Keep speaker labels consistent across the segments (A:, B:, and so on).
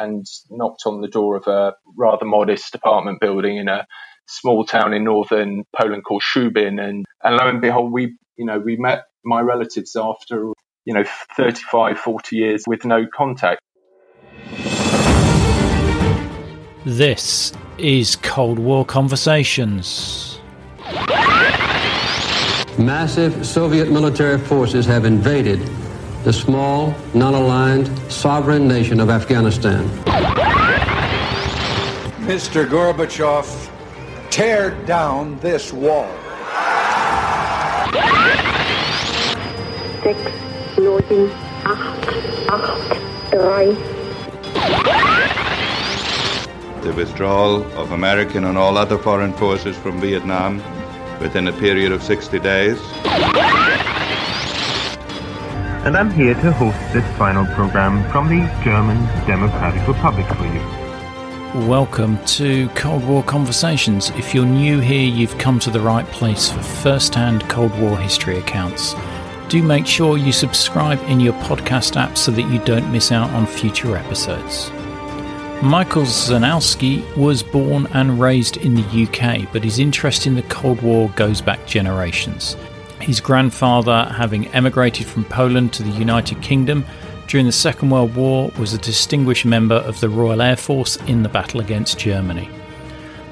A: and knocked on the door of a rather modest apartment building in a small town in northern Poland called Szubin. And, and lo and behold, we, you know, we met my relatives after, you know, 35, 40 years with no contact.
B: This is Cold War Conversations.
C: Massive Soviet military forces have invaded the small, non aligned, sovereign nation of Afghanistan.
D: Mr. Gorbachev, tear down this wall.
E: Six, neun, acht, acht, drei.
F: The withdrawal of American and all other foreign forces from Vietnam within a period of 60 days.
G: And I'm here to host this final program from the German Democratic Republic for you.
B: Welcome to Cold War Conversations. If you're new here, you've come to the right place for first hand Cold War history accounts. Do make sure you subscribe in your podcast app so that you don't miss out on future episodes. Michael Zdanowski was born and raised in the UK, but his interest in the Cold War goes back generations. His grandfather, having emigrated from Poland to the United Kingdom, during the Second World War was a distinguished member of the Royal Air Force in the battle against Germany.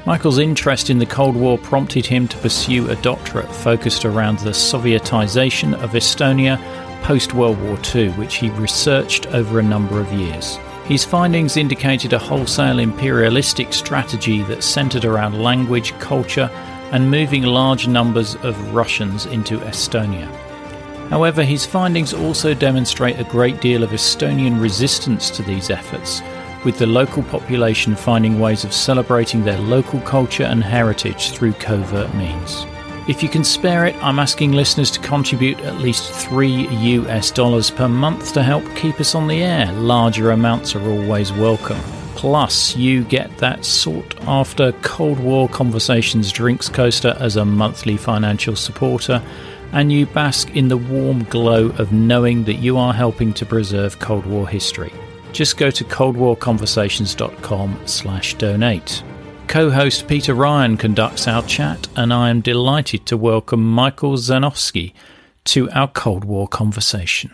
B: Michael's interest in the Cold War prompted him to pursue a doctorate focused around the Sovietization of Estonia post World War II, which he researched over a number of years. His findings indicated a wholesale imperialistic strategy that centered around language, culture, and moving large numbers of Russians into Estonia. However, his findings also demonstrate a great deal of Estonian resistance to these efforts, with the local population finding ways of celebrating their local culture and heritage through covert means. If you can spare it, I'm asking listeners to contribute at least 3 US dollars per month to help keep us on the air. Larger amounts are always welcome. Plus, you get that sought after Cold War Conversations drinks coaster as a monthly financial supporter and you bask in the warm glow of knowing that you are helping to preserve Cold War history. Just go to coldwarconversations.com slash donate. Co-host Peter Ryan conducts our chat and I am delighted to welcome Michael Zdanowski to our Cold War conversation.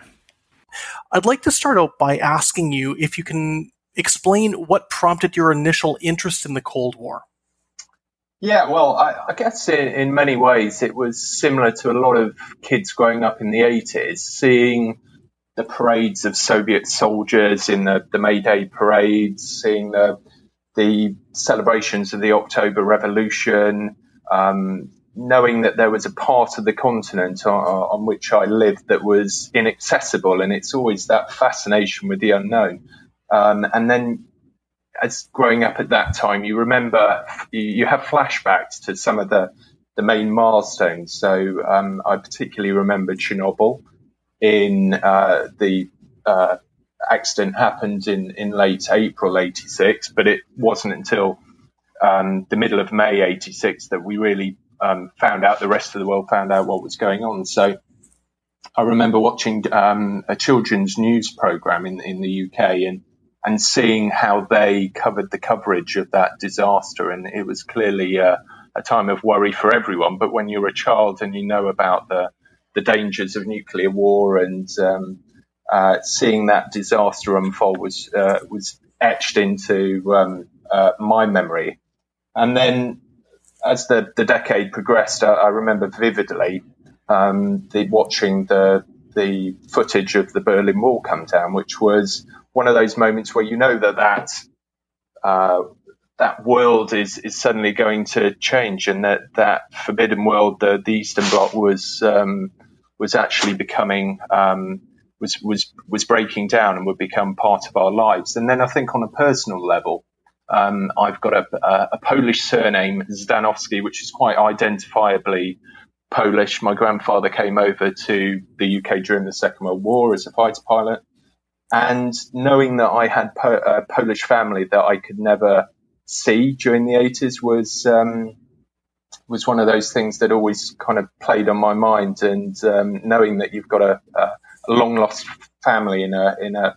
H: I'd like to start out by asking you if you can explain what prompted your initial interest in the Cold War.
A: Yeah, well, I, I guess in, in, many ways it was similar to a lot of kids growing up in the 80s, seeing the parades of Soviet soldiers in the, the May Day parades, seeing the, the celebrations of the October Revolution, um, knowing that there was a part of the continent on, on which I lived that was inaccessible. And it's always that fascination with the unknown. Um, and then as growing up at that time, you remember you have flashbacks to some of the the main milestones. So um, I particularly remember Chernobyl in uh, the uh, accident happened in, in late April 86, but it wasn't until um, the middle of May 86 that we really um, found out, the rest of the world found out what was going on. So I remember watching um, a children's news program in, in the UK and and seeing how they covered the coverage of that disaster. And it was clearly a, a time of worry for everyone. But when you're a child and you know about the, the dangers of nuclear war and um, uh, seeing that disaster unfold was uh, was etched into um, uh, my memory. And then as the, the decade progressed, I, I remember vividly um, the watching the the footage of the Berlin Wall come down, which was one of those moments where you know that that uh, that world is is suddenly going to change, and that that forbidden world, the, the Eastern Bloc, was um, was actually becoming um, was was was breaking down and would become part of our lives. And then I think on a personal level, um, I've got a, a, a, Polish surname Zdanowski, which is quite identifiably Polish. My grandfather came over to the UK during the Second World War as a fighter pilot and knowing that I had po- a Polish family that I could never see during the 80s was um, was one of those things that always kind of played on my mind. And um, knowing that you've got a, a, long lost family in a in a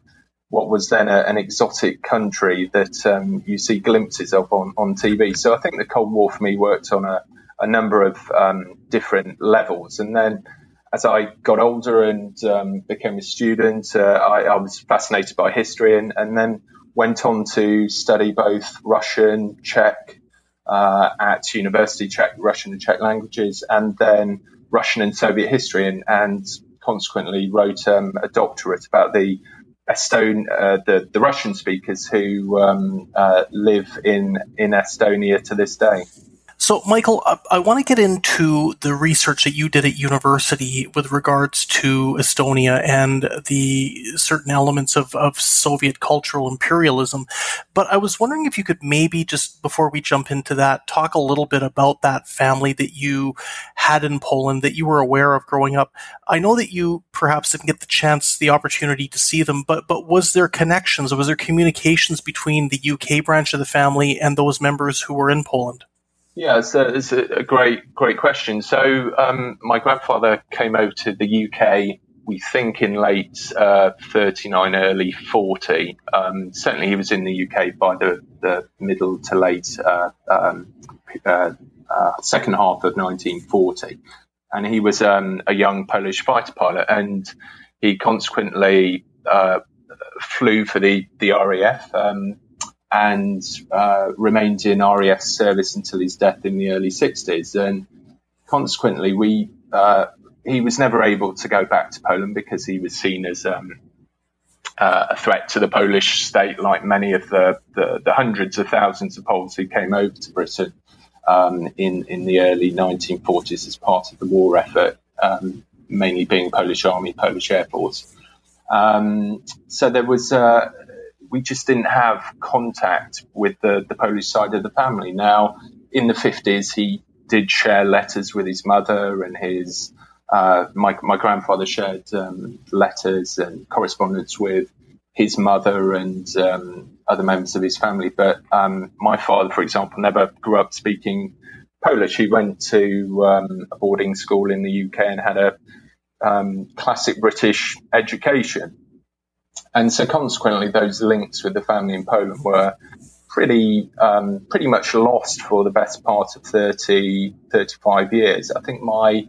A: what was then a, an exotic country that um, you see glimpses of on, on TV. So I think the Cold War for me worked on a, a number of um, different levels. And then as I got older and um, became a student, uh, I, I, was fascinated by history and, and, then went on to study both Russian, Czech uh, at university, Czech, Russian and Czech languages, and then Russian and Soviet history, and, and consequently wrote um, a doctorate about the Estone, uh, the, the Russian speakers who um, uh, live in, in Estonia to this day.
H: So, Michael, I, I want to get into the research that you did at university with regards to Estonia and the certain elements of, of Soviet cultural imperialism. But I was wondering if you could maybe just before we jump into that, talk a little bit about that family that you had in Poland that you were aware of growing up. I know that you perhaps didn't get the chance, the opportunity to see them, but but was there connections? Was there communications between the UK branch of the family and those members who were in Poland?
A: Yeah, it's a, it's a great, great question. So, um, my grandfather came over to the UK, we think in late uh, 39, early 40. Um, certainly, he was in the UK by the, the middle to late uh, um, uh, uh second half of 1940. And he was um, a young Polish fighter pilot, and he consequently uh, flew for the, the RAF. Um, and uh, remained in RAF service until his death in the early 60s. And consequently, we uh, he was never able to go back to Poland because he was seen as um, uh, a threat to the Polish state, like many of the, the, the, hundreds of thousands of Poles who came over to Britain um, in, in the early 1940s as part of the war effort, um, mainly being Polish Army, Polish Air Force. Um, so there was uh, we just didn't have contact with the, the Polish side of the family. Now, in the 50s, he did share letters with his mother and his, uh, my, my grandfather shared um, letters and correspondence with his mother and um, other members of his family. But um, my father, for example, never grew up speaking Polish. He went to um, a boarding school in the UK and had a um, classic British education. And so consequently, those links with the family in Poland were pretty, um, pretty much lost for the best part of 30, 35 years. I think my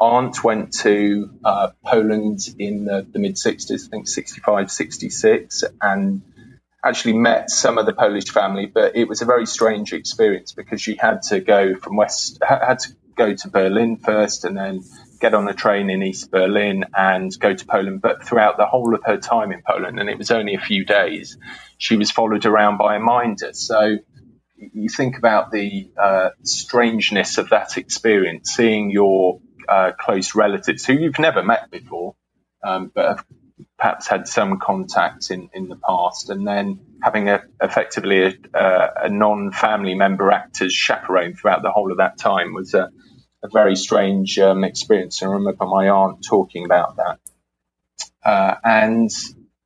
A: aunt went to uh, Poland in the, the mid 60s, I think 65, 66, and actually met some of the Polish family, but it was a very strange experience because she had to go from West, had to go to Berlin first and then get on a train in East Berlin and go to Poland. But throughout the whole of her time in Poland, and it was only a few days, she was followed around by a minder. So you think about the uh, strangeness of that experience, seeing your uh, close relatives who you've never met before, um, but have perhaps had some contact in, in the past, and then having a, effectively a, a non-family member act as chaperone throughout the whole of that time was a a very strange um, experience. I remember my aunt talking about that. Uh, and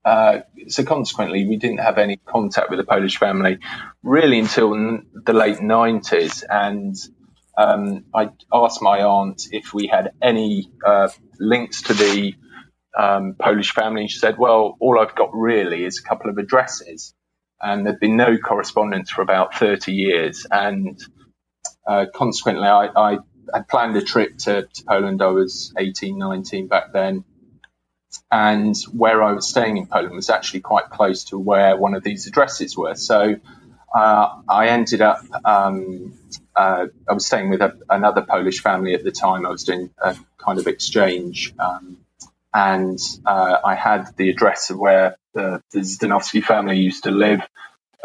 A: uh, so consequently, we didn't have any contact with the Polish family really until n- the late 90s. And um, I asked my aunt if we had any uh, links to the um, Polish family. And she said, well, all I've got really is a couple of addresses. And there'd been no correspondence for about 30 years. And uh, consequently, I, I I planned a trip to, to Poland. I was 18, 19 back then. And where I was staying in Poland was actually quite close to where one of these addresses were. So uh, I ended up, um, uh, I was staying with a, another Polish family at the time. I was doing a kind of exchange. Um, and uh, I had the address of where the, the Zdanowski family used to live.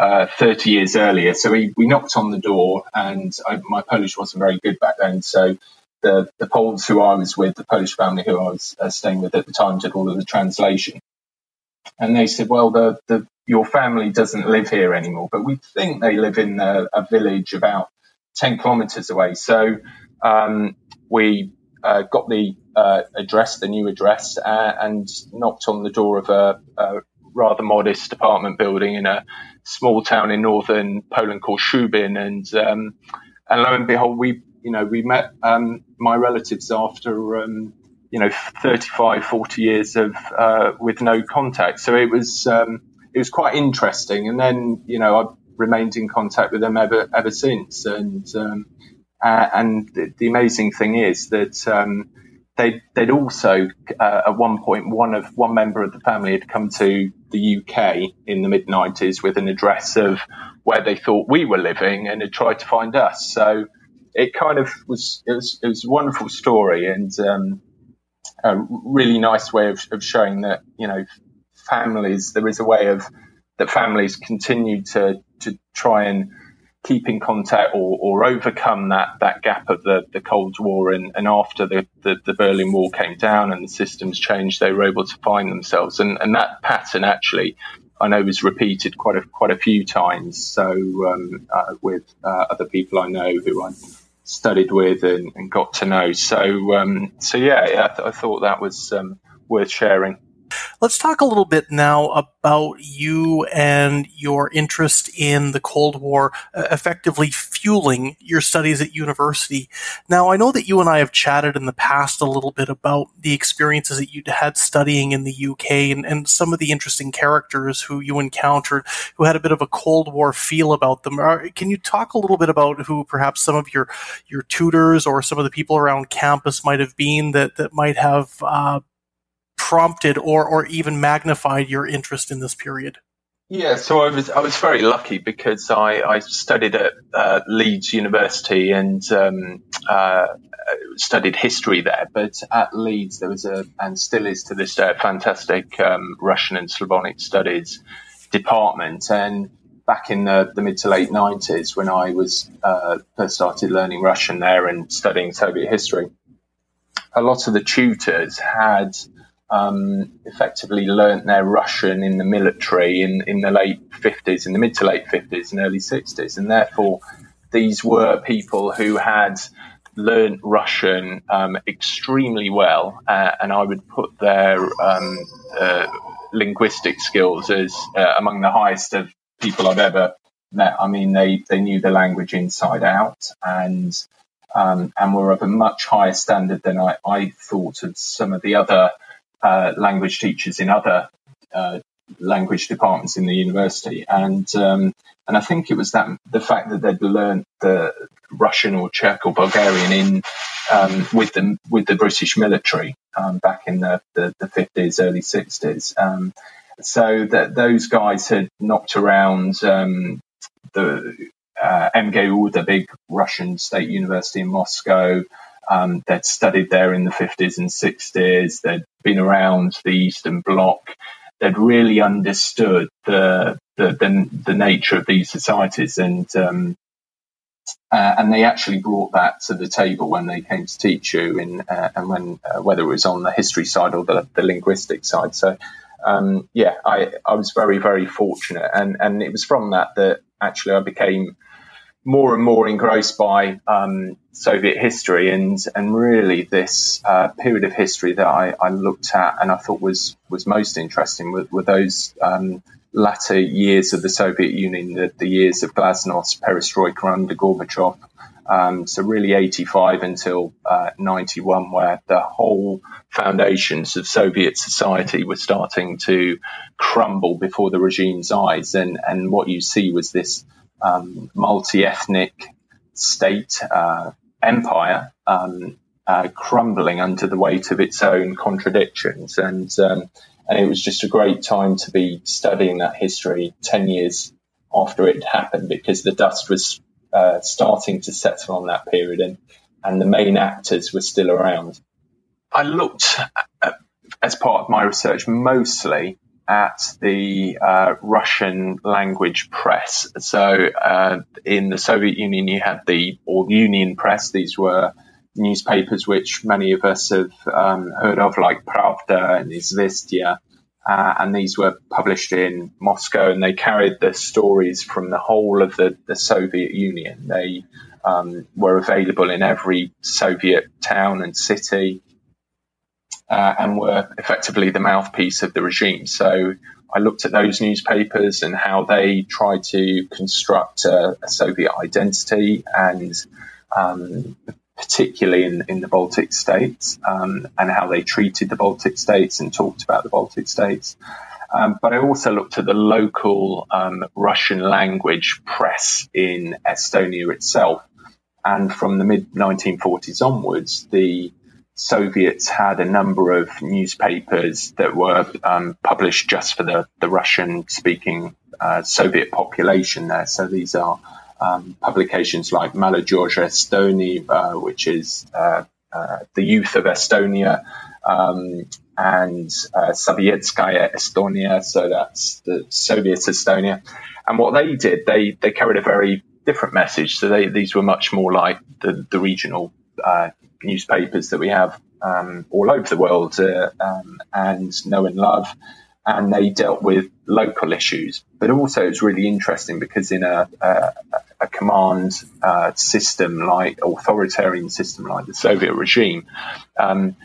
A: Uh, 30 years earlier. So we, we knocked on the door, and I, my Polish wasn't very good back then. So the, the Poles who I was with, the Polish family who I was uh, staying with at the time, did all of the translation. And they said, well, the, the, your family doesn't live here anymore, but we think they live in a, a village about 10 kilometers away. So um, we uh, got the uh, address, the new address, uh, and knocked on the door of a, a rather modest apartment building in a small town in northern Poland called Szubin, and um, and lo and behold, we you know we met um, my relatives after um, you know, 35, 40 years of uh, with no contact. So it was um, it was quite interesting. And then you know I've remained in contact with them ever ever since. And um, uh, and the, the, amazing thing is that um, they they'd also uh, at one point one of one member of the family had come to the UK in the mid 90s with an address of where they thought we were living and had tried to find us. So it kind of was it was it was a wonderful story and um, a really nice way of, of showing that you know families there is a way of that families continue to to try and keep in contact or, or overcome that, that gap of the, the Cold War. And, and after the, the, the, Berlin Wall came down and the systems changed, they were able to find themselves. And, and that pattern actually, I know, was repeated quite a, quite a few times. So um, uh, with uh, other people I know who I studied with and, and got to know. So um, so yeah, I, th- I, thought that was um, worth sharing.
H: Let's talk a little bit now about you and your interest in the Cold War uh, effectively fueling your studies at university. Now, I know that you and I have chatted in the past a little bit about the experiences that you'd had studying in the UK and, and some of the interesting characters who you encountered who had a bit of a Cold War feel about them. Can you talk a little bit about who perhaps some of your, your tutors or some of the people around campus might have been that, that might have uh, prompted or or even magnified your interest in this period?
A: Yeah, so I was I was very lucky because I, I studied at uh, Leeds University and um, uh, studied history there. But at Leeds there was a and still is to this day a fantastic um, Russian and Slavonic studies department. And back in the, the mid to late nineties when I was uh, first started learning Russian there and studying Soviet history, a lot of the tutors had um, effectively learnt their Russian in the military in, in the late 50s, in the mid to late 50s and early 60s. And therefore, these were people who had learnt Russian um, extremely well. Uh, and I would put their um, uh, linguistic skills as uh, among the highest of people I've ever met. I mean, they, they knew the language inside out and um, and were of a much higher standard than I, I thought of some of the other uh, language teachers in other uh, language departments in the university, and um, and I think it was that the fact that they'd learned the Russian or Czech or Bulgarian in um, with the with the British military um, back in the, the, 50s, early 60s. Um, so that those guys had knocked around um, the uh, MGU, the big Russian state university in Moscow, um, they'd studied there in the 50s and 60s. They'd been around the Eastern Bloc. They'd really understood the the, the, the nature of these societies, and um, uh, and they actually brought that to the table when they came to teach you, in, uh, and when uh, whether it was on the history side or the, the linguistic side. So um, yeah, I, I was very very fortunate, and and it was from that that actually I became more and more engrossed by um, Soviet history and and really this uh, period of history that I, I, looked at and I thought was was most interesting were, were those um, latter years of the Soviet Union, the, the years of Glasnost, Perestroika under Gorbachev. Um, so really 85 until uh, 91, where the whole foundations of Soviet society were starting to crumble before the regime's eyes, and and what you see was this um, multi-ethnic state uh, empire um, uh, crumbling under the weight of its own contradictions, and um, and it was just a great time to be studying that history ten years after it happened because the dust was uh, starting to settle on that period, and and the main actors were still around. I looked at, as part of my research mostly at the uh, Russian language press. So uh, in the Soviet Union, you had the All Union Press. These were newspapers which many of us have um, heard of, like Pravda and Izvestia. Uh, and these were published in Moscow, and they carried the stories from the whole of the, the Soviet Union. They um, were available in every Soviet town and city uh, and were effectively the mouthpiece of the regime. So I looked at those newspapers and how they tried to construct a, a Soviet identity and um, particularly in, in the Baltic states, um, and how they treated the Baltic states and talked about the Baltic states. Um, but I also looked at the local um, Russian language press in Estonia itself. And from the mid 1940s onwards, the Soviets had a number of newspapers that were um, published just for the, the Russian speaking uh, Soviet population there. So these are um, publications like Molodyozh Estonii, uh, which is uh, uh, the youth of Estonia, um, and uh, Sovietskaya Estonia. So that's the Soviet Estonia. And what they did, they, they carried a very different message. So they, these were much more like the, the regional uh, newspapers that we have um, all over the world uh, um, and know and love. And they dealt with local issues. But also, it's really interesting because in a, a, a command uh, system like authoritarian system like the Soviet regime, um,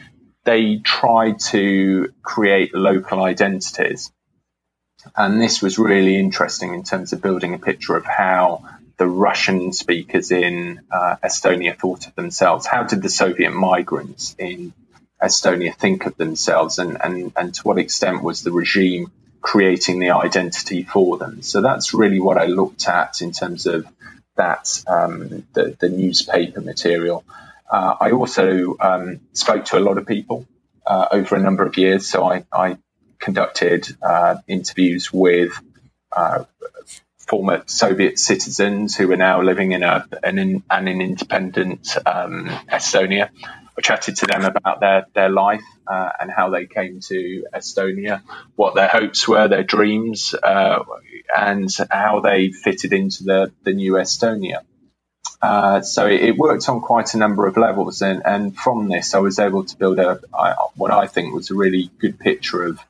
A: they tried to create local identities. And this was really interesting in terms of building a picture of how the Russian speakers in uh, Estonia thought of themselves. How did the Soviet migrants in Estonia think of themselves, and, and, and to what extent was the regime creating the identity for them? So that's really what I looked at in terms of that um, the, the newspaper material. Uh, I also um, spoke to a lot of people uh, over a number of years. So I, I conducted uh, interviews with uh, former Soviet citizens who are now living in a an, an independent um, Estonia. I chatted to them about their their life uh, and how they came to Estonia, what their hopes were, their dreams, uh, and how they fitted into the the new Estonia. Uh, so it, it, worked on quite a number of levels, and, and from this, I was able to build a what I think was a really good picture of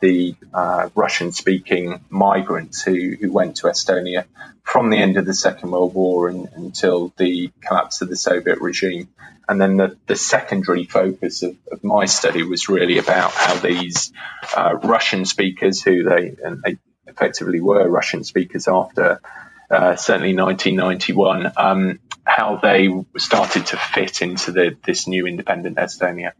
A: the uh, Russian-speaking migrants who, who went to Estonia from the end of the Second World War and, until the collapse of the Soviet regime. And then the, the secondary focus of, of, my study was really about how these uh, Russian speakers, who they and they effectively were Russian speakers after uh, certainly 1991, um, how they started to fit into the, this new independent Estonia.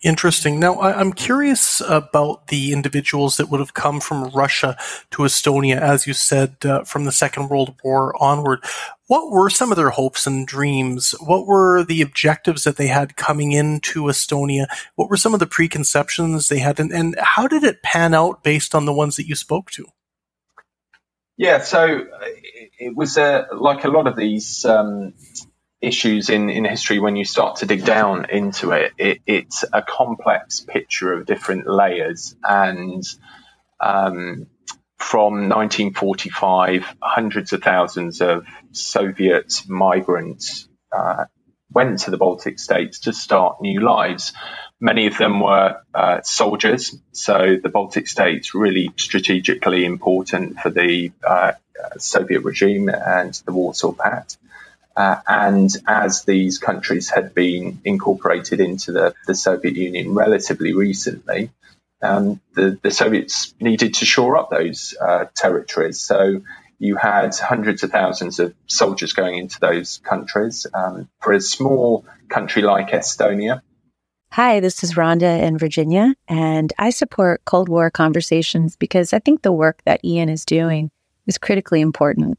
H: Interesting. Now, I'm curious about the individuals that would have come from Russia to Estonia, as you said, uh, from the Second World War onward. What were some of their hopes and dreams? What were the objectives that they had coming into Estonia? What were some of the preconceptions they had? And, and how did it pan out based on the ones that you spoke to?
A: Yeah, so it was uh, like a lot of these um, issues in, in history when you start to dig down into it, it it's a complex picture of different layers. And um, from 1945, hundreds of thousands of Soviet migrants uh, went to the Baltic states to start new lives. Many of them were uh, soldiers, so the Baltic states really strategically important for the uh, Soviet regime and the Warsaw Pact. Uh, and as these countries had been incorporated into the, the Soviet Union relatively recently, um, the, the, Soviets needed to shore up those uh, territories. So you had hundreds of thousands of soldiers going into those countries. Um, for a small country like Estonia,
I: Hi, this is Rhonda in Virginia, and I support Cold War conversations because I think the work that Ian is doing is critically important.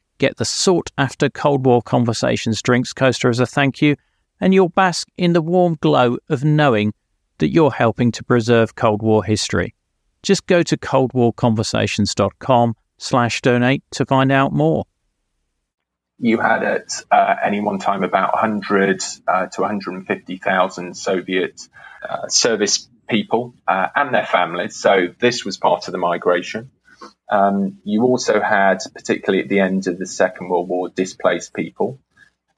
B: get the sought after Cold War Conversations drinks coaster as a thank you, and you'll bask in the warm glow of knowing that you're helping to preserve Cold War history. Just go to coldwarconversations.com slash donate to find out more.
A: You had at uh, any one time about 100 uh, to 150,000 Soviet uh, service people uh, and their families. So this was part of the migration. Um, you also had, particularly at the end of the Second World War, displaced people.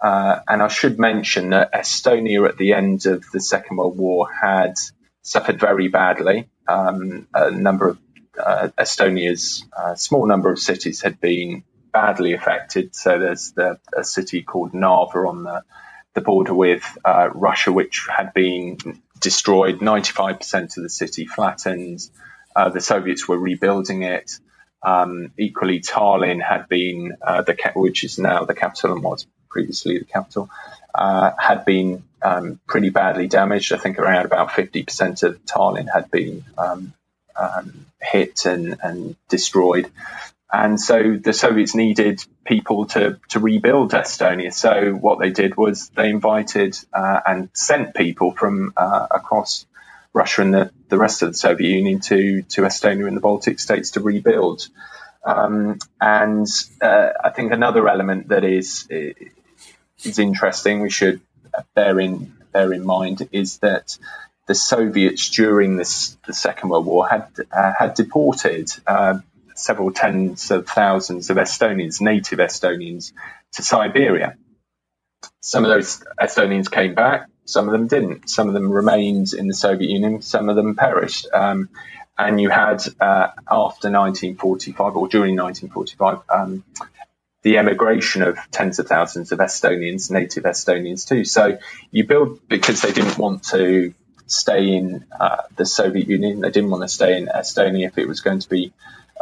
A: Uh, and I should mention that Estonia at the end of the Second World War had suffered very badly. Um, a number of uh, Estonia's uh, small number of cities had been badly affected. So there's the, a city called Narva on the, the border with uh, Russia, which had been destroyed. 95% of the city flattened. Uh, the Soviets were rebuilding it. Um, equally, Tallinn had been uh, the which is now the capital and was previously the capital, uh, had been um, pretty badly damaged. I think around about 50% of Tallinn had been um, um, hit and, and destroyed. And so the Soviets needed people to, to rebuild Estonia. So what they did was they invited uh, and sent people from uh, across Russia and the, the rest of the Soviet Union to, to Estonia and the Baltic states to rebuild. Um, and uh, I think another element that is is interesting, we should bear in bear in mind, is that the Soviets during this the Second World War had uh, had deported uh, several tens of thousands of Estonians, native Estonians, to Siberia. Some of those Estonians came back, some of them didn't. Some of them remained in the Soviet Union, some of them perished. Um, and you had uh, after 1945 or during 1945 um, the emigration of tens of thousands of Estonians, native Estonians too. So you build because they didn't want to stay in uh, the Soviet Union. They didn't want to stay in Estonia if it was going to be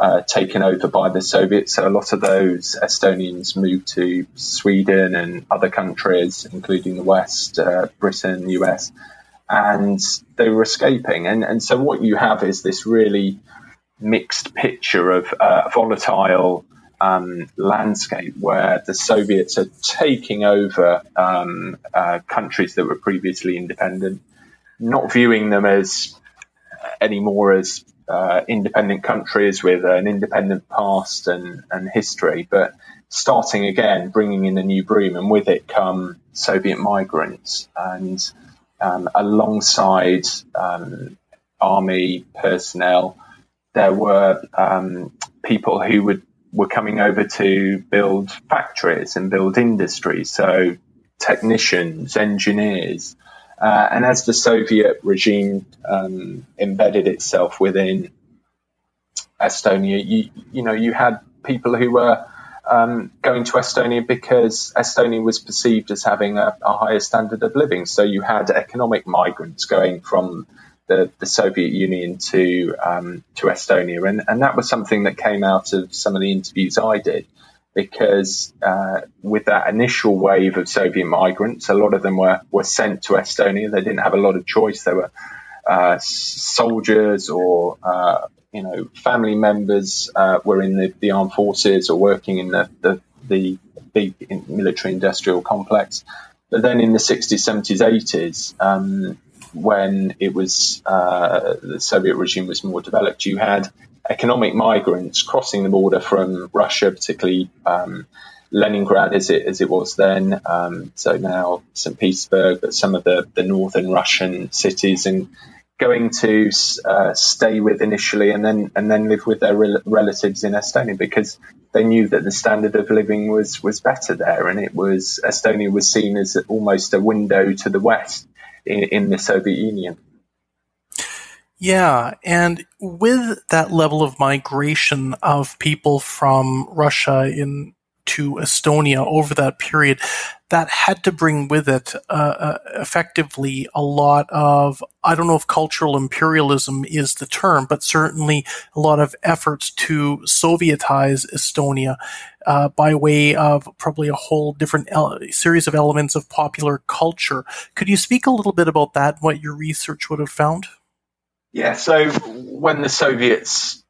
A: uh, taken over by the Soviets. So a lot of those Estonians moved to Sweden and other countries, including the West, uh, Britain, US, and they were escaping. And, and so what you have is this really mixed picture of uh, volatile um, landscape where the Soviets are taking over um, uh, countries that were previously independent, not viewing them as anymore as uh, independent countries with an independent past and, and history, but starting again, bringing in a new broom, and with it come Soviet migrants. And um, alongside um, army personnel, there were um, people who would, were coming over to build factories and build industries. So technicians, engineers, uh, and as the Soviet regime um, embedded itself within Estonia, you, you know, you had people who were um, going to Estonia because Estonia was perceived as having a, a, higher standard of living. So you had economic migrants going from the, the Soviet Union to um, to Estonia, and, and that was something that came out of some of the interviews I did because uh, with that initial wave of Soviet migrants, a lot of them were, were sent to Estonia. They didn't have a lot of choice. They were uh, soldiers or uh, you know family members uh, were in the, the, armed forces or working in the, the, the big military industrial complex. But then in the 60s, 70s, 80s, um, when it was uh, the Soviet regime was more developed, you had economic migrants crossing the border from Russia, particularly um, Leningrad as it as it was then. Um, so now St. Petersburg, but some of the, the northern Russian cities, and going to uh, stay with initially, and then and then live with their rel- relatives in Estonia because they knew that the standard of living was was better there, and it was Estonia was seen as almost a window to the west in, in the Soviet Union.
H: Yeah, and with that level of migration of people from Russia in to Estonia over that period, that had to bring with it uh, uh, effectively a lot of, I don't know if cultural imperialism is the term, but certainly a lot of efforts to Sovietize Estonia uh, by way of probably a whole different series of elements of popular culture. Could you speak a little bit about that, and what your research would have found?
A: Yeah, so when the Soviets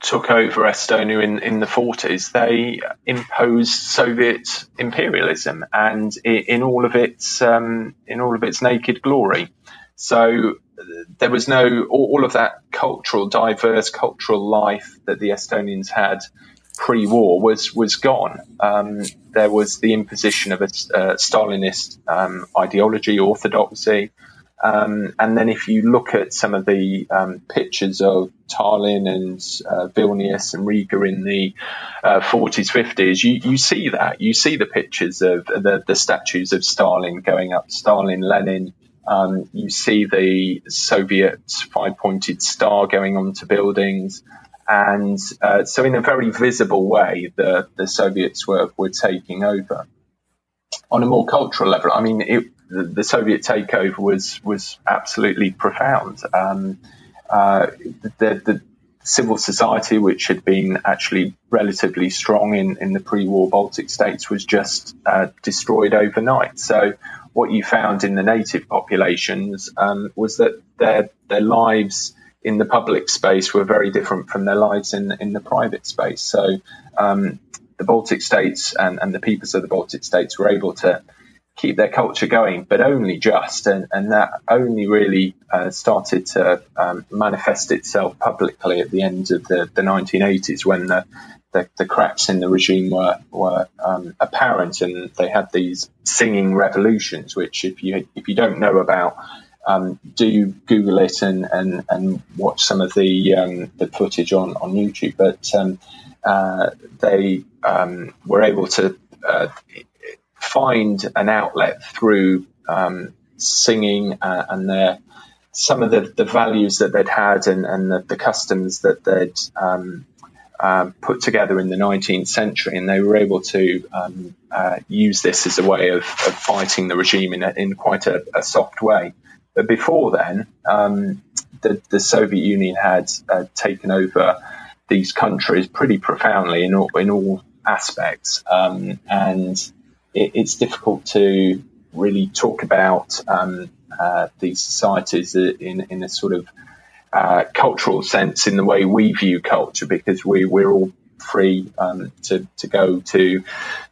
A: took over Estonia in, in the 40s, they imposed Soviet imperialism and in all of its um, in all of its naked glory. So there was no all of that cultural, diverse cultural life that the Estonians had pre-war was was gone. Um, there was the imposition of a, a Stalinist um, ideology, orthodoxy, Um, and then if you look at some of the um, pictures of Tallinn and uh, Vilnius and Riga in the uh, 40s, 50s, you, you see that. You see the pictures of the, the statues of Stalin going up, Stalin, Lenin. Um, you see the Soviet five pointed star going onto buildings. And uh, so, in a very visible way, the, the Soviets were, were taking over. On a more cultural level, I mean, it, the, Soviet takeover was was absolutely profound. Um, uh, the, the, civil society, which had been actually relatively strong in, in the pre-war Baltic states, was just uh, destroyed overnight. So what you found in the native populations um, was that their their lives in the public space were very different from their lives in in the private space. So um, the Baltic states and, and the peoples of the Baltic states were able to keep their culture going, but only just, and, and that only really uh, started to um, manifest itself publicly at the end of the, the 1980s when the, the, the, cracks in the regime were, were um, apparent, and they had these singing revolutions, which if you if you don't know about, um, do Google it and, and, and watch some of the um, the footage on, on YouTube. But um, uh, they um, were able to uh, find an outlet through um, singing uh, and their some of the, the values that they'd had and, and the, the customs that they'd um, uh, put together in the 19th century, and they were able to um, uh, use this as a way of, of fighting the regime in, a, in quite a, a, soft way. But before then, um, the, the, Soviet Union had uh, taken over these countries pretty profoundly in all, in all aspects, um, and it, it's difficult to really talk about um, uh, these societies in, in a sort of uh, cultural sense in the way we view culture because we, we're all free um, to, to go to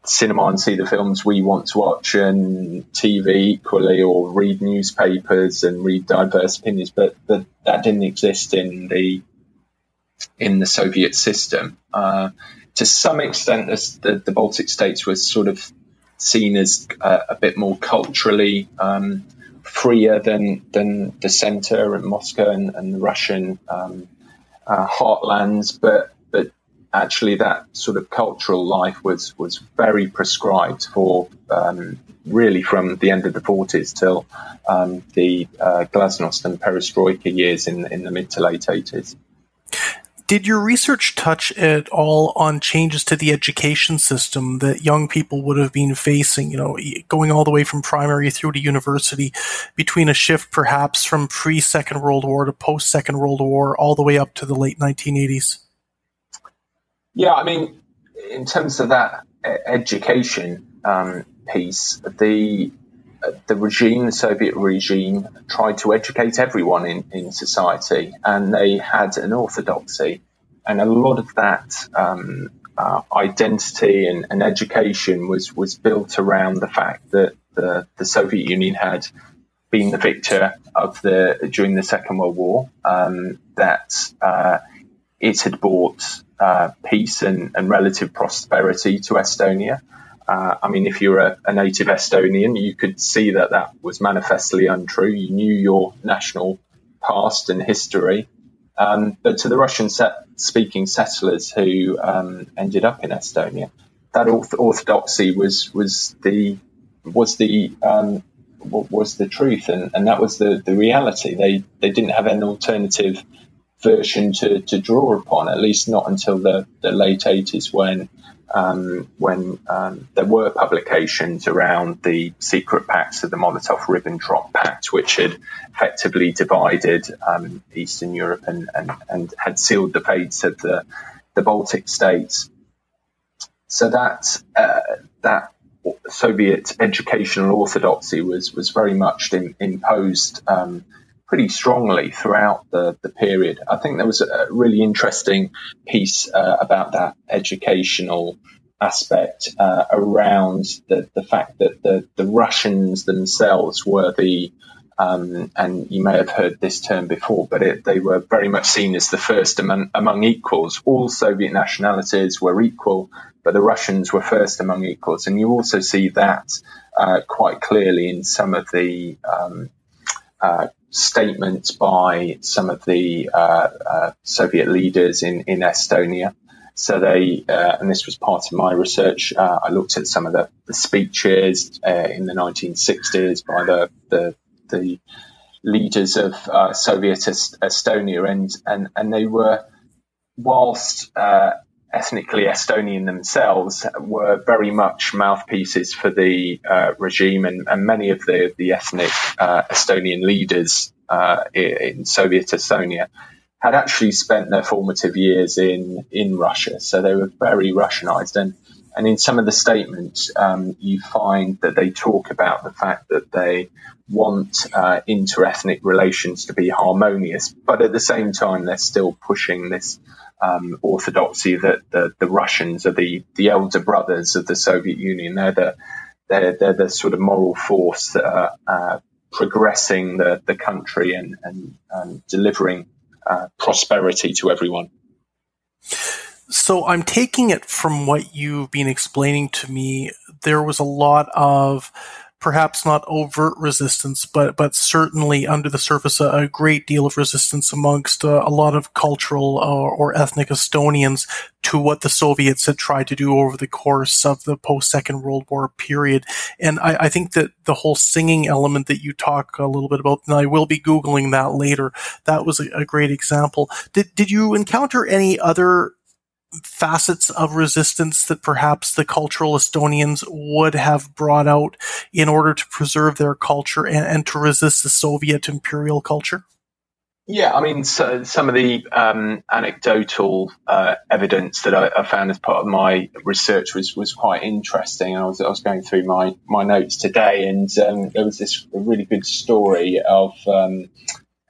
A: cinema and see the films we want to watch and TV equally or read newspapers and read diverse opinions but, that didn't exist in the in the Soviet system. Uh, to some extent the, the Baltic states were sort of seen as uh, a bit more culturally um, freer than than the centre and Moscow and, and the Russian um, uh, heartlands, but but actually that sort of cultural life was was very prescribed for um, really from the end of the 40s till um, the uh, glasnost and perestroika years in in the mid to late 80s.
H: Did your research touch at all on changes to the education system that young people would have been facing, you know, going all the way from primary through to university between a shift perhaps from pre Second World War to post Second World War all the way up to the late 1980s?
A: Yeah, I mean, in terms of that education um, piece, the the regime, the Soviet regime, tried to educate everyone in, in society, and they had an orthodoxy. And a lot of that um, uh, identity and, and, education was, was built around the fact that the, the Soviet Union had been the victor of the during the Second World War, um, that uh, it had brought uh, peace and, and relative prosperity to Estonia. Uh, I mean, if you're a, a, native Estonian, you could see that that was manifestly untrue. You knew your national past and history. Um, but to the Russian set, speaking settlers who um, ended up in Estonia, that orthodoxy was was the was the um, was the truth, and, and that was the, the reality. They they didn't have an alternative version to, to draw upon, at least not until the, the late 80s when um, when um, there were publications around the secret pacts of the Molotov-Ribbentrop Pact, which had effectively divided um, Eastern Europe and, and, and had sealed the fates of the, the Baltic states. So that uh, that Soviet educational orthodoxy was was very much in, imposed um, pretty strongly throughout the, the period. I think there was a really interesting piece uh, about that educational aspect uh, around the, the fact that the, the Russians themselves were the, um, and you may have heard this term before, but it, they were very much seen as the first among, among equals. All Soviet nationalities were equal, but the Russians were first among equals. And you also see that uh, quite clearly in some of the um, uh, statements by some of the uh, uh, Soviet leaders in, in Estonia. So they, uh, and this was part of my research. Uh, I looked at some of the, the speeches uh, in the 1960s by the the, the leaders of Soviet Est- Estonia, and and and they were, whilst ethnically Estonian themselves were very much mouthpieces for the uh, regime, and, and, many of the, the ethnic uh, Estonian leaders uh, in Soviet Estonia had actually spent their formative years in, in Russia. So they were very Russianized. And, and in some of the statements, um, you find that they talk about the fact that they want uh, inter-ethnic relations to be harmonious, but at the same time, they're still pushing this um, orthodoxy that the, the, Russians are the, the elder brothers of the Soviet Union. They're the they're, they're the sort of moral force that are uh, progressing the, the country and, and, and delivering uh, prosperity to everyone.
H: So I'm taking it from what you've been explaining to me. There was a lot of perhaps not overt resistance, but but certainly under the surface a, a great deal of resistance amongst uh, a lot of cultural or, or, ethnic Estonians to what the Soviets had tried to do over the course of the post Second World War period. And I, I, think that the whole singing element that you talk a little bit about, and I will be googling that later. That was a, a great example. Did did you encounter any other facets of resistance that perhaps the cultural Estonians would have brought out in order to preserve their culture and, and to resist the Soviet imperial culture?
A: Yeah, I mean, so some of the um, anecdotal uh, evidence that I, I, found as part of my research was, was quite interesting. I was, I was going through my, my notes today, and um, there was this really good story of um,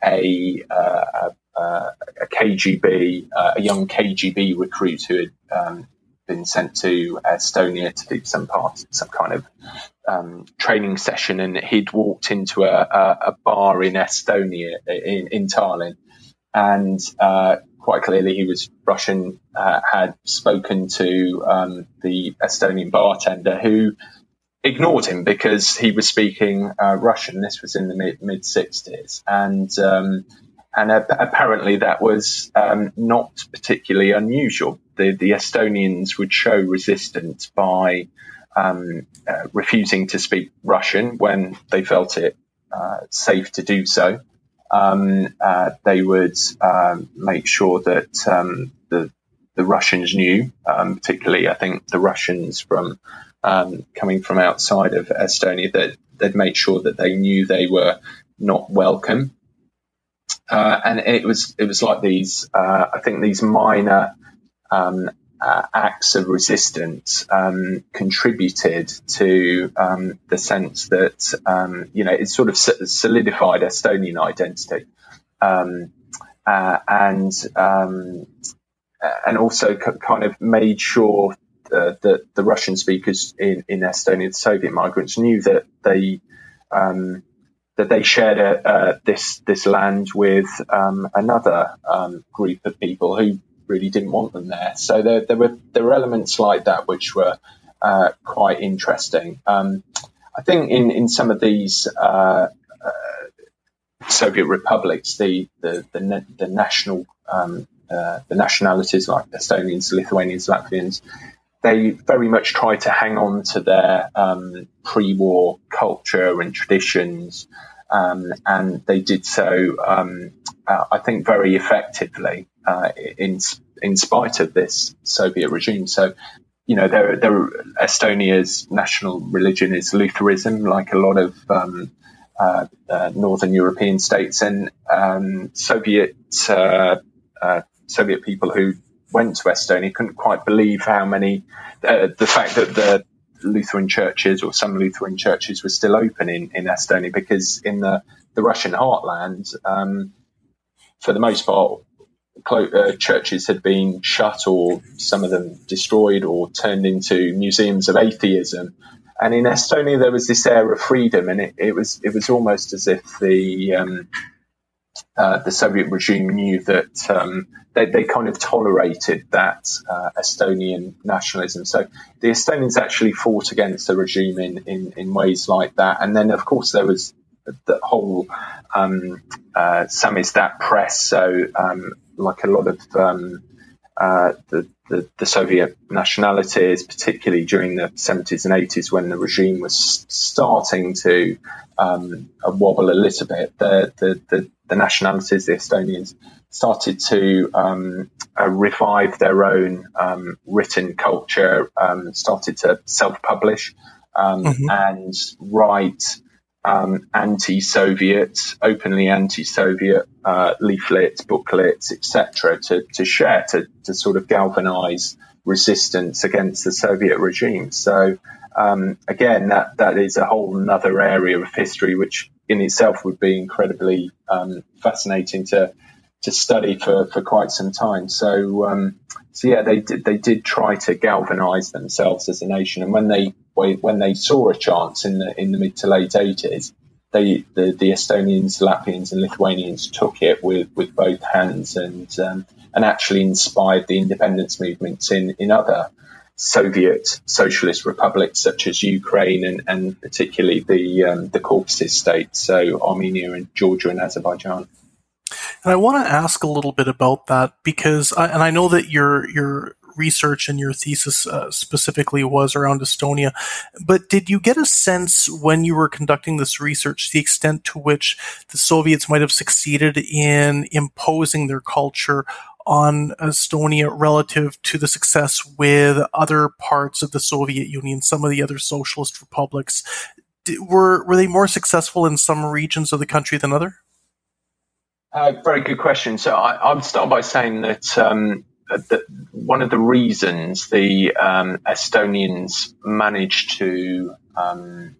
A: a, uh, uh, a KGB, uh, a young KGB recruit who had um, been sent to Estonia to do some part, some kind of um, training session, and he'd walked into a, a, a bar in Estonia, in, in Tallinn, and uh, quite clearly he was Russian. Uh, had spoken to um, the Estonian bartender who ignored him because he was speaking uh, Russian. This was in the mid sixties, and um, and apparently that was um, not particularly unusual. The, the, Estonians would show resistance by um, uh, refusing to speak Russian when they felt it uh, safe to do so. Um, uh, they would um, make sure that um, the, the Russians knew, um, particularly I think the Russians from coming from outside of Estonia, that they'd make sure that they knew they were not welcome uh, and it was it was like these uh, I think these minor um, uh, acts of resistance um, contributed to um, the sense that um, you know it sort of solidified Estonian identity. Um, uh, and um, and also kind of made sure that the Russian speakers in, in Estonia, the Soviet migrants, knew that they um, that they shared a, uh, this this land with um, another um, group of people who really didn't want them there. So there, there were there were elements like that which were uh, quite interesting. Um, I think in in some of these uh, uh Soviet republics, the the the, the national um, uh, the nationalities like Estonians, Lithuanians, Latvians, they very much try to hang on to their um, pre-war culture and traditions, um, and they did so, um, uh, I think, very effectively uh, in in spite of this Soviet regime. So, you know, there, there, Estonia's national religion is Lutheranism, like a lot of um, uh, uh northern European states, and um, Soviet uh, uh, Soviet people who went to Estonia couldn't quite believe how many uh, the fact that the Lutheran churches or some Lutheran churches were still open in, in Estonia because in the, the Russian heartland, um, for the most part, uh, churches had been shut or some of them destroyed or turned into museums of atheism. And in Estonia, there was this air of freedom, and it, it was it was almost as if the um, uh, the Soviet regime knew that um, they, they, kind of tolerated that uh, Estonian nationalism. So the Estonians actually fought against the regime in, in, in, ways like that. And then, of course, there was the whole um, uh, samizdat press. So, um, like a lot of um, uh, the, the, the Soviet nationalities, particularly during the 70s and 80s when the regime was starting to um, wobble a little bit, the, the, the, the, nationalities, the Estonians, started to um, uh, revive their own um, written culture, um, started to self publish um, mm-hmm. and write um, anti-Soviet, openly anti-Soviet uh, leaflets, booklets, etc., to, to share to, to sort of galvanise resistance against the Soviet regime. So um, again, that that is a whole another area of history, which in itself would be incredibly um, fascinating to to study for, for quite some time. So um, so yeah, they did they did try to galvanise themselves as a nation, and when they when they saw a chance in the in the mid to late eighties, they the, the Estonians, Latvians, and Lithuanians took it with, with both hands and um, and actually inspired the independence movements in in other Soviet socialist republics such as Ukraine and, and particularly the um, the Caucasus states, so Armenia and Georgia and Azerbaijan.
H: And I want to ask a little bit about that because, I, and I know that your your research and your thesis uh, specifically was around Estonia. But did you get a sense when you were conducting this research the extent to which the Soviets might have succeeded in imposing their culture on Estonia relative to the success with other parts of the Soviet Union, some of the other socialist republics? Were were they more successful in some regions of the country than other?
A: Uh, very good question. So I, I would start by saying that um, one of the reasons the um, Estonians managed to um,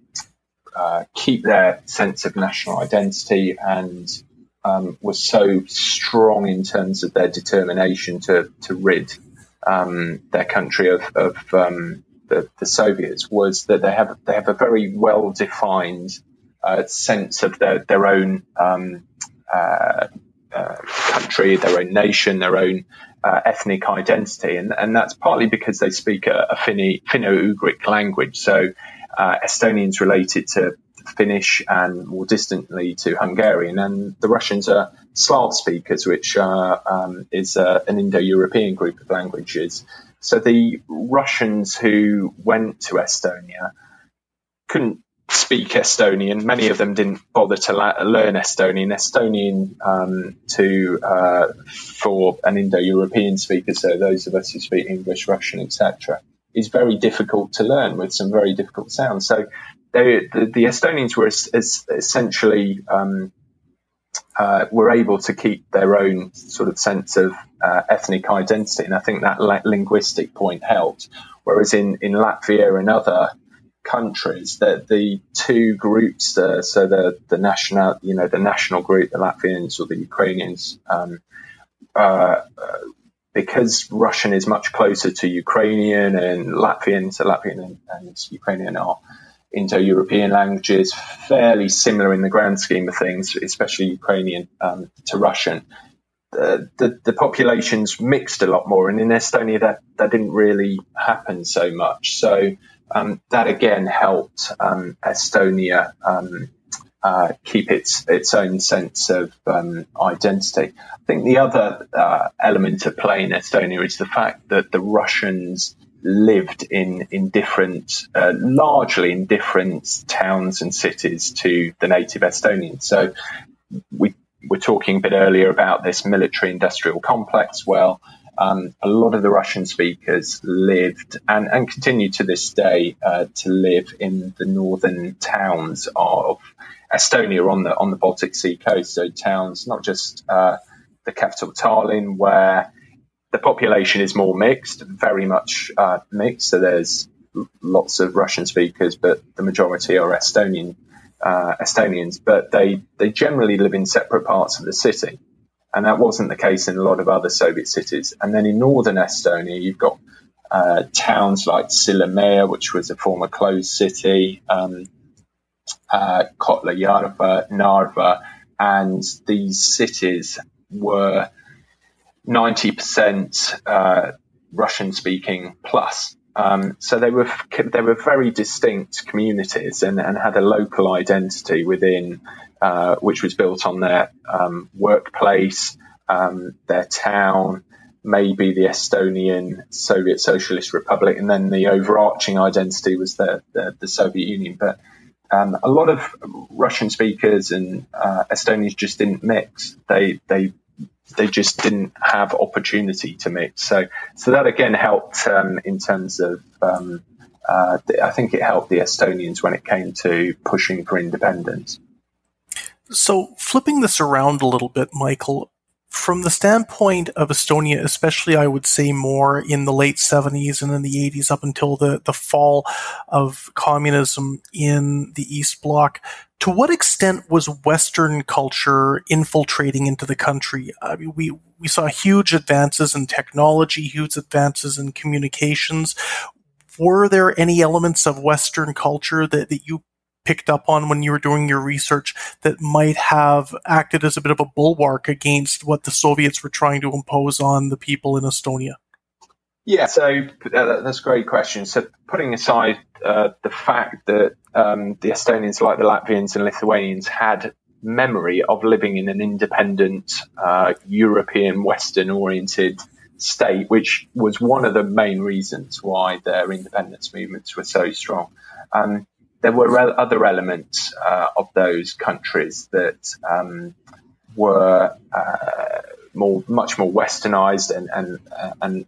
A: uh, keep their sense of national identity and um, was so strong in terms of their determination to, to rid um, their country of, of um, the, the, Soviets was that they have they have a very well defined uh, sense of their their own um, uh, uh, country, their own nation, their own uh, ethnic identity, and, and that's partly because they speak a, a Finno-Ugric language. So uh, Estonians related to Finnish and more distantly to Hungarian, and the Russians are Slav speakers, which uh, um, is uh, an Indo-European group of languages. So the Russians who went to Estonia couldn't speak Estonian. Many of them didn't bother to la- learn Estonian. Estonian um, to uh, for an Indo-European speaker, so those of us who speak English, Russian, etc., is very difficult to learn with some very difficult sounds. So they, the, the, Estonians were as, as essentially um, uh, were able to keep their own sort of sense of uh, ethnic identity, and I think that la- linguistic point helped. Whereas in, in Latvia and other countries that the two groups uh, so the the national you know the national group the Latvians or the Ukrainians um, uh, uh, because Russian is much closer to Ukrainian and Latvian so Latvian and, and Ukrainian are Indo-European languages fairly similar in the grand scheme of things especially Ukrainian um, to Russian. The, the, the populations mixed a lot more and in Estonia that that didn't really happen so much. So um, that again helped um, Estonia um, uh, keep its its own sense of um, identity. I think the other uh, element of play in Estonia is the fact that the Russians lived in in different, uh, largely in different towns and cities to the native Estonians. So we were talking a bit earlier about this military industrial complex. Well, um, a lot of the Russian speakers lived and, and continue to this day uh, to live in the northern towns of Estonia on the on the Baltic Sea coast. So towns, not just uh, the capital Tallinn, where the population is more mixed, very much uh, mixed. So there's lots of Russian speakers, but the majority are Estonian uh, Estonians. But they they generally live in separate parts of the city and that wasn't the case in a lot of other Soviet cities. And then in northern Estonia, you've got uh, towns like Sillamäe, which was a former closed city, um, uh, Kohtla-Järve, Narva, and these cities were 90% uh, Russian speaking plus. Um, so they were they were very distinct communities and, and had a local identity within, uh, which was built on their um, workplace, um, their town, maybe the Estonian Soviet Socialist Republic, and then the overarching identity was the the, the Soviet Union. But um, a lot of Russian speakers and uh, Estonians just didn't mix. They they they just didn't have opportunity to mix. So, so that again helped um, in terms of. Um, uh, I think it helped the Estonians when it came to pushing for independence.
H: So, flipping this around a little bit, Michael, from the standpoint of Estonia, especially, I would say more in the late 70s and in the 80s up until the, the fall of communism in the East Bloc, to what extent was Western culture infiltrating into the country? I mean, we we saw huge advances in technology, huge advances in communications. Were there any elements of Western culture that, that you picked up on when you were doing your research that might have acted as a bit of a bulwark against what the Soviets were trying to impose on the people in Estonia?
A: Yeah, so uh, that's a great question. So, putting aside uh, the fact that um, the Estonians, like the Latvians and Lithuanians, had memory of living in an independent, uh, European, Western oriented state, which was one of the main reasons why their independence movements were so strong. Um, there were re- other elements uh, of those countries that um, were uh, more, much more westernized and, and, uh, and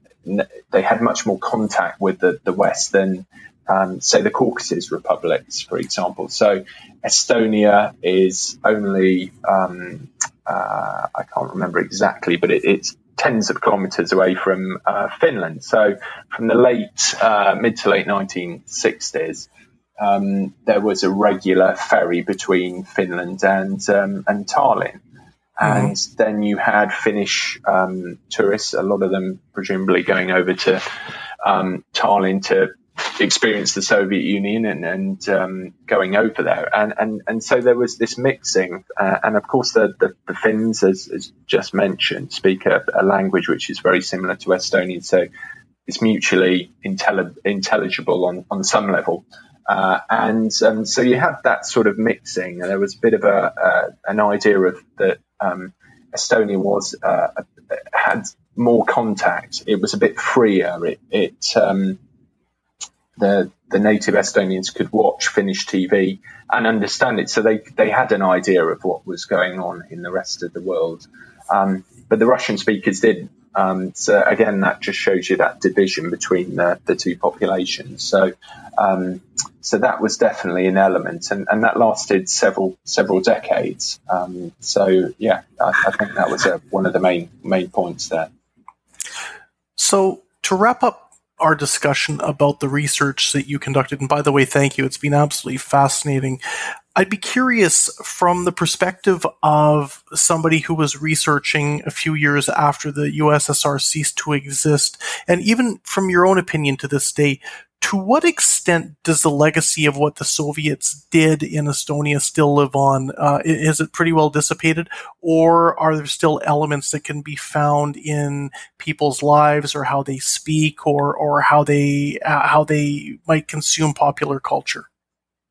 A: they had much more contact with the, the West than, um, say, the Caucasus republics, for example. So Estonia is only, um, uh, I can't remember exactly, but it, it's tens of kilometers away from uh, Finland. So from the late, uh, mid to late 1960s, um, there was a regular ferry between Finland and, um, and Tallinn. And mm-hmm. then you had Finnish um, tourists, a lot of them presumably going over to um, Tallinn to experience the Soviet Union and, and um, going over there. And, and, and so there was this mixing. Uh, and of course, the, the, the Finns, as, as, just mentioned, speak a, a, language which is very similar to Estonian. So it's mutually intelli- intelligible on, on some level. Uh, and um, so you had that sort of mixing, and there was a bit of a uh, an idea of that um, Estonia was uh, had more contact. It was a bit freer. It, it um, the the native Estonians could watch Finnish TV and understand it, so they they had an idea of what was going on in the rest of the world. Um, but the Russian speakers didn't. Um, so again, that just shows you that division between the, the two populations. So, um, so that was definitely an element, and, and that lasted several several decades. Um, so yeah, I, I, think that was a, one of the main main points there.
H: So to wrap up our discussion about the research that you conducted, and by the way, thank you. It's been absolutely fascinating. I'd be curious from the perspective of somebody who was researching a few years after the USSR ceased to exist, and even from your own opinion to this day, to what extent does the legacy of what the Soviets did in Estonia still live on? Uh, is it pretty well dissipated, or are there still elements that can be found in people's lives, or how they speak, or or how they uh, how they might consume popular culture?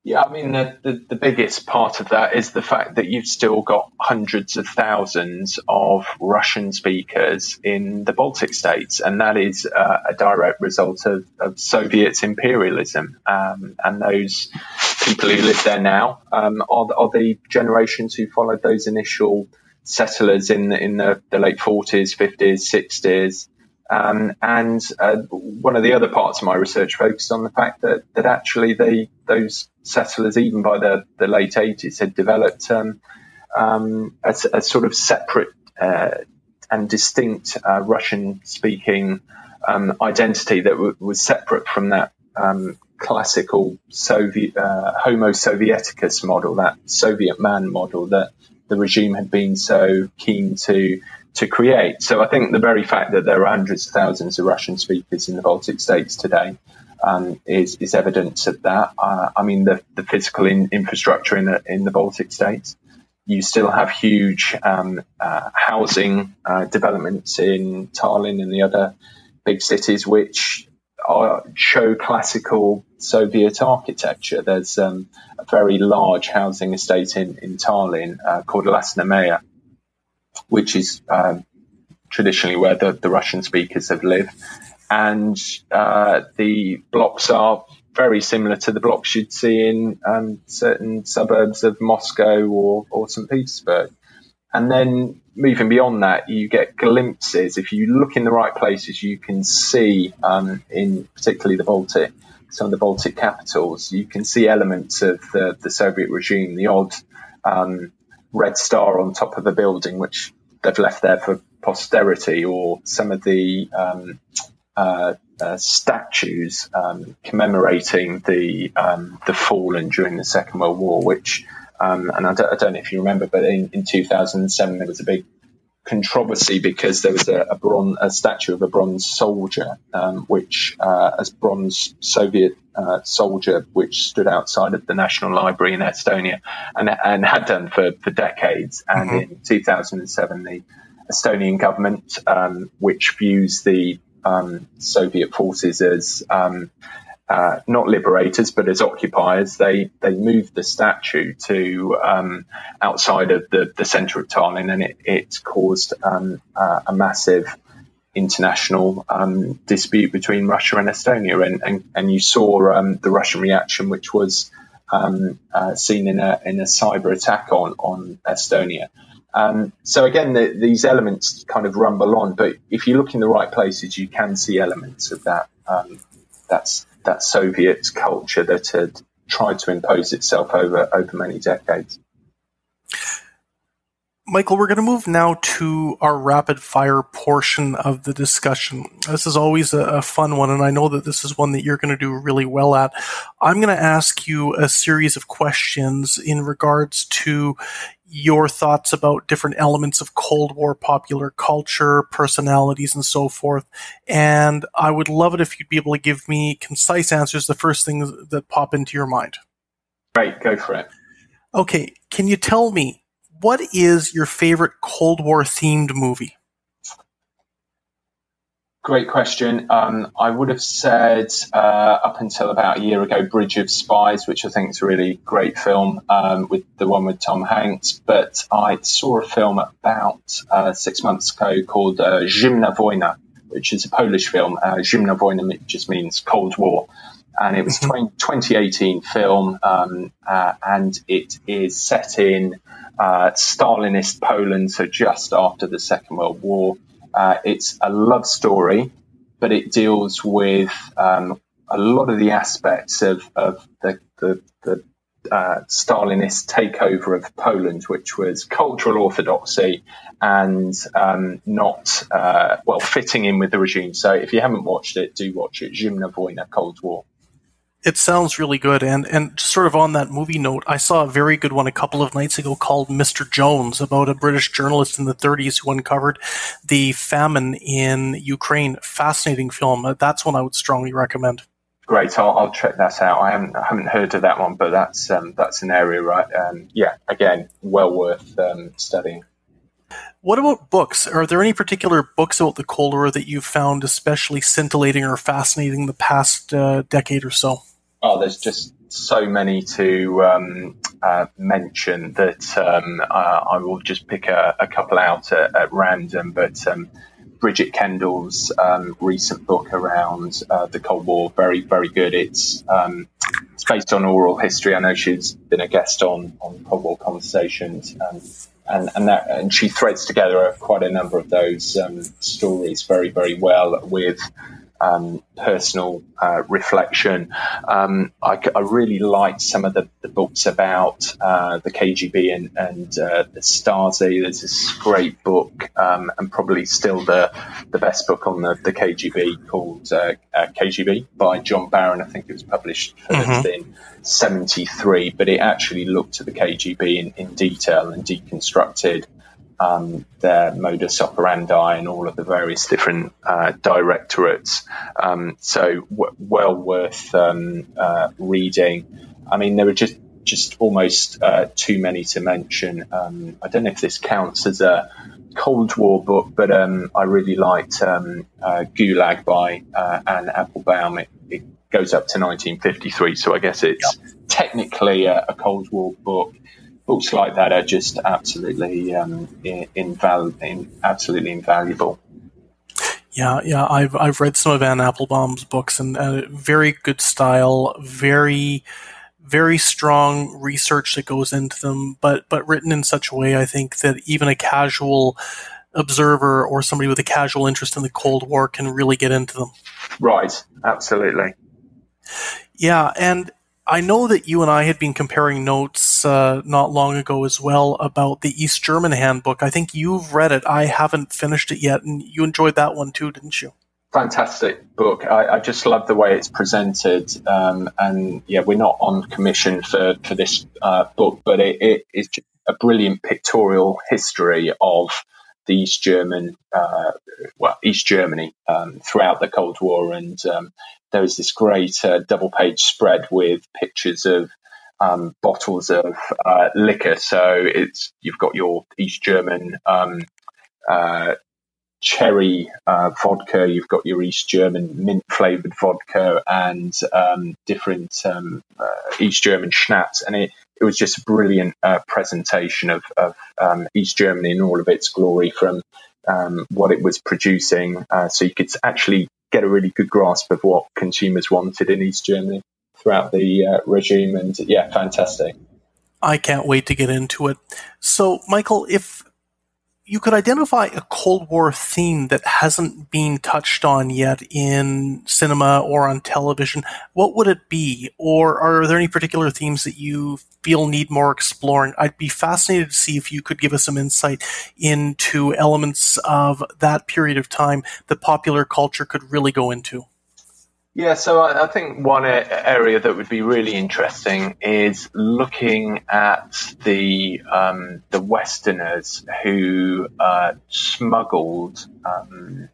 A: Yeah, I mean, the, the, the, biggest part of that is the fact that you've still got hundreds of thousands of Russian speakers in the Baltic states, and that is uh, a direct result of, of Soviet imperialism. Um, and those people who live there now um, are, are, the generations who followed those initial settlers in the, in the, the late 40s, 50s, 60s. Um, and uh, one of the other parts of my research focused on the fact that, that actually they, those settlers, even by the, the late 80s, had developed um, um, a, a, sort of separate uh, and distinct uh, Russian speaking um, identity that w- was separate from that um, classical Soviet uh, Homo Sovieticus model, that Soviet man model that the regime had been so keen to to create. So I think the very fact that there are hundreds of thousands of Russian speakers in the Baltic states today um, is, is evidence of that. Uh, I mean, the, the physical in, infrastructure in the, in the Baltic states. You still have huge um, uh, housing uh, developments in Tallinn and the other big cities, which uh, show classical Soviet architecture. There's um, a very large housing estate in, in Tallinn uh, called Lasnamäe, which is um, traditionally where the, the Russian speakers have lived. And uh, the blocks are very similar to the blocks you'd see in um, certain suburbs of Moscow or, or St. Petersburg. And then moving beyond that, you get glimpses. If you look in the right places, you can see, um, in particularly the Baltic, some of the Baltic capitals, you can see elements of the, the Soviet regime, the odd um, red star on top of a building, which they've left there for posterity, or some of the um, uh, uh, statues um, commemorating the um, the fallen during the Second World War, which um, and I don't, I don't, know if you remember, but in, in 2007 there was a big controversy because there was a, a, bronze, a statue of a bronze soldier, um, which uh, as bronze Soviet uh, soldier, which stood outside of the National Library in Estonia, and, and had done for, for decades. And mm-hmm. in 2007, the Estonian government, um, which views the um, Soviet forces as um, uh, not liberators, but as occupiers, they they moved the statue to um, outside of the, the centre of Tallinn, and it, it caused um, uh, a massive international um, dispute between Russia and Estonia, and and, and you saw um, the Russian reaction, which was um, uh, seen in a in a cyber attack on on Estonia. Um, so again, the, these elements kind of rumble on, but if you look in the right places, you can see elements of that that's that Soviet culture that had tried to impose itself over over many decades.
H: Michael, we're going to move now to our rapid fire portion of the discussion. This is always a, a, fun one, and I know that this is one that you're going to do really well at. I'm going to ask you a series of questions in regards to your thoughts about different elements of Cold War popular culture, personalities, and so forth. And I would love it if you'd be able to give me concise answers, the first things that pop into your mind.
A: Great, go for it.
H: Okay, can you tell me what is your favorite Cold War themed movie?
A: Great question. Um, I would have said uh, up until about a year ago, Bridge of Spies, which I think is a really great film um, with the one with Tom Hanks. But I saw a film about uh, six months ago called uh, Zimna Wojna, which is a Polish film. Uh, Zimna Wojna just means Cold War. And it was a mm-hmm. 2018 film, um, uh, and it is set in uh, Stalinist Poland, so just after the Second World War. Uh, it's a love story, but it deals with um, a lot of the aspects of, of the, the, the uh, Stalinist takeover of Poland, which was cultural orthodoxy and um, not, uh, well, fitting in with the regime. So if you haven't watched it, do watch it. Zimna Wojna, Cold War.
H: It sounds really good, and and sort of on that movie note, I saw a very good one a couple of nights ago called Mr. Jones about a British journalist in the 30s who uncovered the famine in Ukraine. Fascinating film. Uh, that's one I would strongly recommend.
A: Great, I'll, I'll check that out. I haven't I haven't heard of that one, but that's um, that's an area, right? Um, yeah, again, well worth um, studying.
H: What about books? Are there any particular books about the Cold War that you've found especially scintillating or fascinating the past uh, decade or so?
A: Oh, there's just so many to um, uh, mention that um, uh, I will just pick a, a couple out at, at random. But um, Bridget Kendall's um, recent book around uh, the Cold War, very, very good. It's um, it's based on oral history. I know she's been a guest on on Cold War Conversations, um, and and that and she threads together quite a number of those stories very, very well with um, personal uh, reflection. Um, I, I, really liked some of the, the books about uh, the KGB and, and uh, the Stasi. There's this great book, um, and probably still the the best book on the, the KGB called uh, uh, KGB by John Barron. I think it was published mm-hmm. in '73, but it actually looked at the KGB in, in detail and deconstructed um, their modus operandi and all of the various different uh, directorates. Um, so w- well worth um, uh, reading. I mean, there are just just almost uh, too many to mention. Um, I don't know if this counts as a Cold War book, but um, I really liked um, uh, Gulag by uh, Anne Applebaum. It, it, goes up to 1953, so I guess it's technically a, a, Cold War book. Books like that are just absolutely um, inval- in, absolutely invaluable.
H: Yeah, yeah, I've I've read some of Anne Applebaum's books and uh, very good style, very very strong research that goes into them, but but written in such a way I think that even a casual observer or somebody with a casual interest in the Cold War can really get into them.
A: Right, absolutely.
H: Yeah, and I know that you and I had been comparing notes uh, not long ago as well about the East German handbook. I think you've read it. I haven't finished it yet, and you enjoyed that one too, didn't you?
A: fantastic book. I, I, just love the way it's presented. Um, and yeah, we're not on commission for, for this uh, book, but it, it is a brilliant pictorial history of the East German, uh, well, East Germany um, throughout the Cold War. And um, there was this great uh, double page spread with pictures of um, bottles of uh, liquor. So it's you've got your East German um, uh, cherry uh, vodka, you've got your East German mint flavored vodka, and um, different um, uh, East German schnapps. And it, it was just a brilliant uh, presentation of, of um, East Germany in all of its glory from um, what it was producing. Uh, so you could actually get a really good grasp of what consumers wanted in East Germany throughout the uh, regime. And yeah, fantastic.
H: I can't wait to get into it. So, Michael, if you could identify a Cold War theme that hasn't been touched on yet in cinema or on television, what would it be? Or are there any particular themes that you feel need more exploring? I'd be fascinated to see if you could give us some insight into elements of that period of time that popular culture could really go into.
A: Yeah, so I, I, think one area that would be really interesting is looking at the um, the Westerners who uh, smuggled um,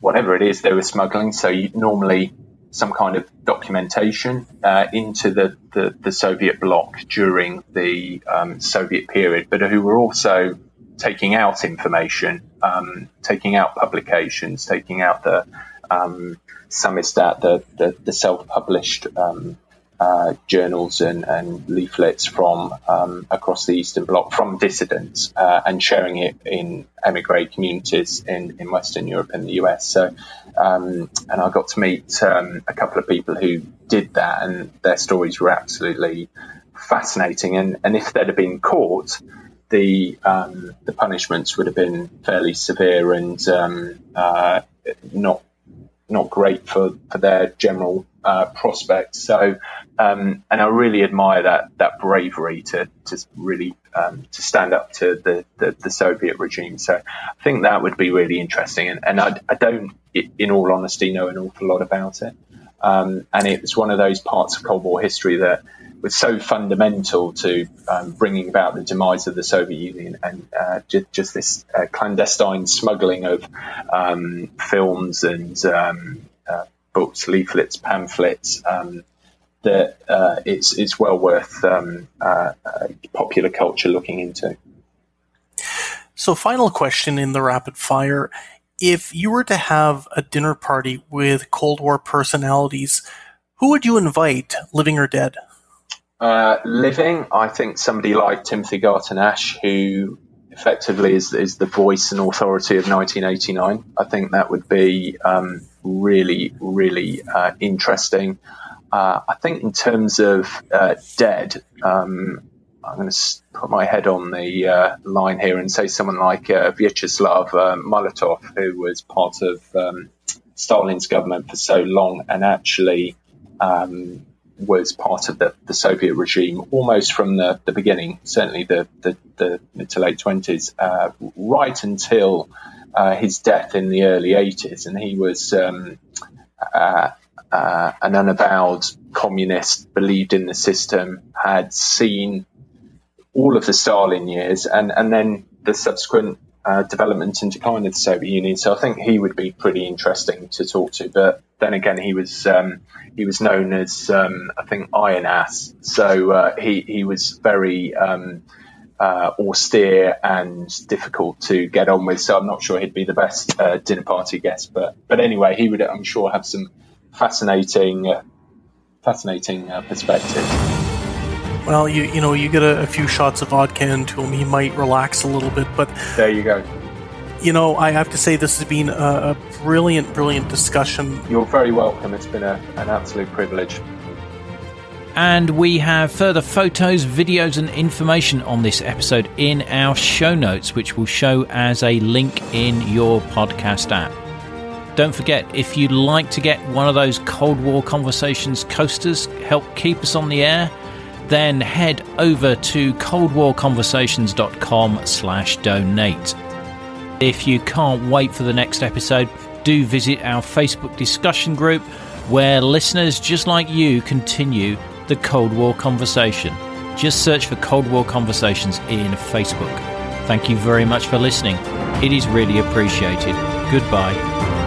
A: whatever it is they were smuggling. So normally some kind of documentation uh, into the, the, the, Soviet bloc during the um, Soviet period, but who were also taking out information, um, taking out publications, taking out the um, Samizdat, the, the, the self-published um, uh, journals and, and, leaflets from um, across the Eastern Bloc from dissidents uh, and sharing it in emigre communities in, in Western Europe and the US. So, um, and I got to meet um, a couple of people who did that, and their stories were absolutely fascinating. And, and if they'd have been caught, the um, the punishments would have been fairly severe and um, uh, not not great for, for their general uh, prospects. So, um, and I really admire that that bravery to to really um, to stand up to the, the, the, Soviet regime. So, I think that would be really interesting. And, and I, I don't, in all honesty, know an awful lot about it. Um, and it's one of those parts of Cold War history that was so fundamental to um, bringing about the demise of the Soviet Union and uh, just, just, this uh, clandestine smuggling of um, films and um, uh, books, leaflets, pamphlets. Um, that uh, it's it's well worth um, uh, popular culture looking into.
H: So, final question in the rapid fire: If you were to have a dinner party with Cold War personalities, who would you invite, living or dead?
A: Uh, living, I think somebody like Timothy Garton Ash, who effectively is, is the voice and authority of 1989. I think that would be um, really, really uh, interesting. Uh, I think in terms of uh, dead, um, I'm going to put my head on the uh, line here and say someone like uh, Vyacheslav Molotov, who was part of um, Stalin's government for so long and actually um, was part of the, the Soviet regime almost from the, the beginning, certainly the, the, the mid to late 20s, uh, right until uh, his death in the early 80s. And he was um, uh, uh, an unavowed communist, believed in the system, had seen all of the Stalin years and, and then the subsequent uh, development and decline of the Soviet Union. So I think he would be pretty interesting to talk to. But then again, he was um, he was known as um, I think Iron Ass, so uh, he he was very um, uh, austere and difficult to get on with. So I'm not sure he'd be the best uh, dinner party guest, but but anyway, he would I'm sure have some fascinating uh, fascinating uh, perspectives.
H: Well, you you know you get a, a few shots of vodka into him, he might relax a little bit, but
A: there you go
H: you know, I have to say this has been a, a brilliant, brilliant discussion.
A: You're very welcome. It's been a, an absolute privilege.
B: And we have further photos, videos, and information on this episode in our show notes, which will show as a link in your podcast app. Don't forget, if you'd like to get one of those Cold War Conversations coasters, help keep us on the air, then head over to coldwarconversations.com slash donate. If you can't wait for the next episode, do visit our Facebook discussion group where listeners just like you continue the Cold War conversation. Just search for Cold War Conversations in Facebook. Thank you very much for listening. It is really appreciated. Goodbye.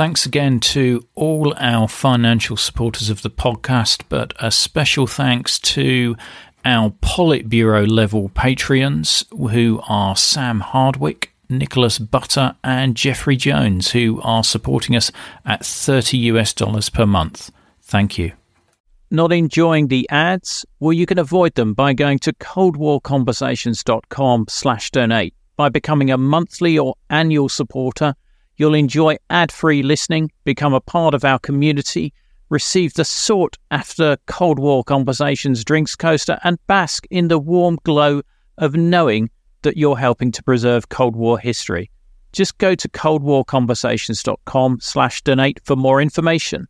B: Thanks again to all our financial supporters of the podcast, but a special thanks to our Politburo level Patreons, who are Sam Hardwick, Nicholas Butter, and Jeffrey Jones, who are supporting us at 30 US dollars per month. Thank you. Not enjoying the ads? Well, you can avoid them by going to coldwarconversations.com slash donate. By becoming a monthly or annual supporter, You'll enjoy ad free listening, become a part of our community, receive the sought after Cold War Conversations drinks coaster, and bask in the warm glow of knowing that you're helping to preserve Cold War history. Just go to coldwarconversations.com slash donate for more information.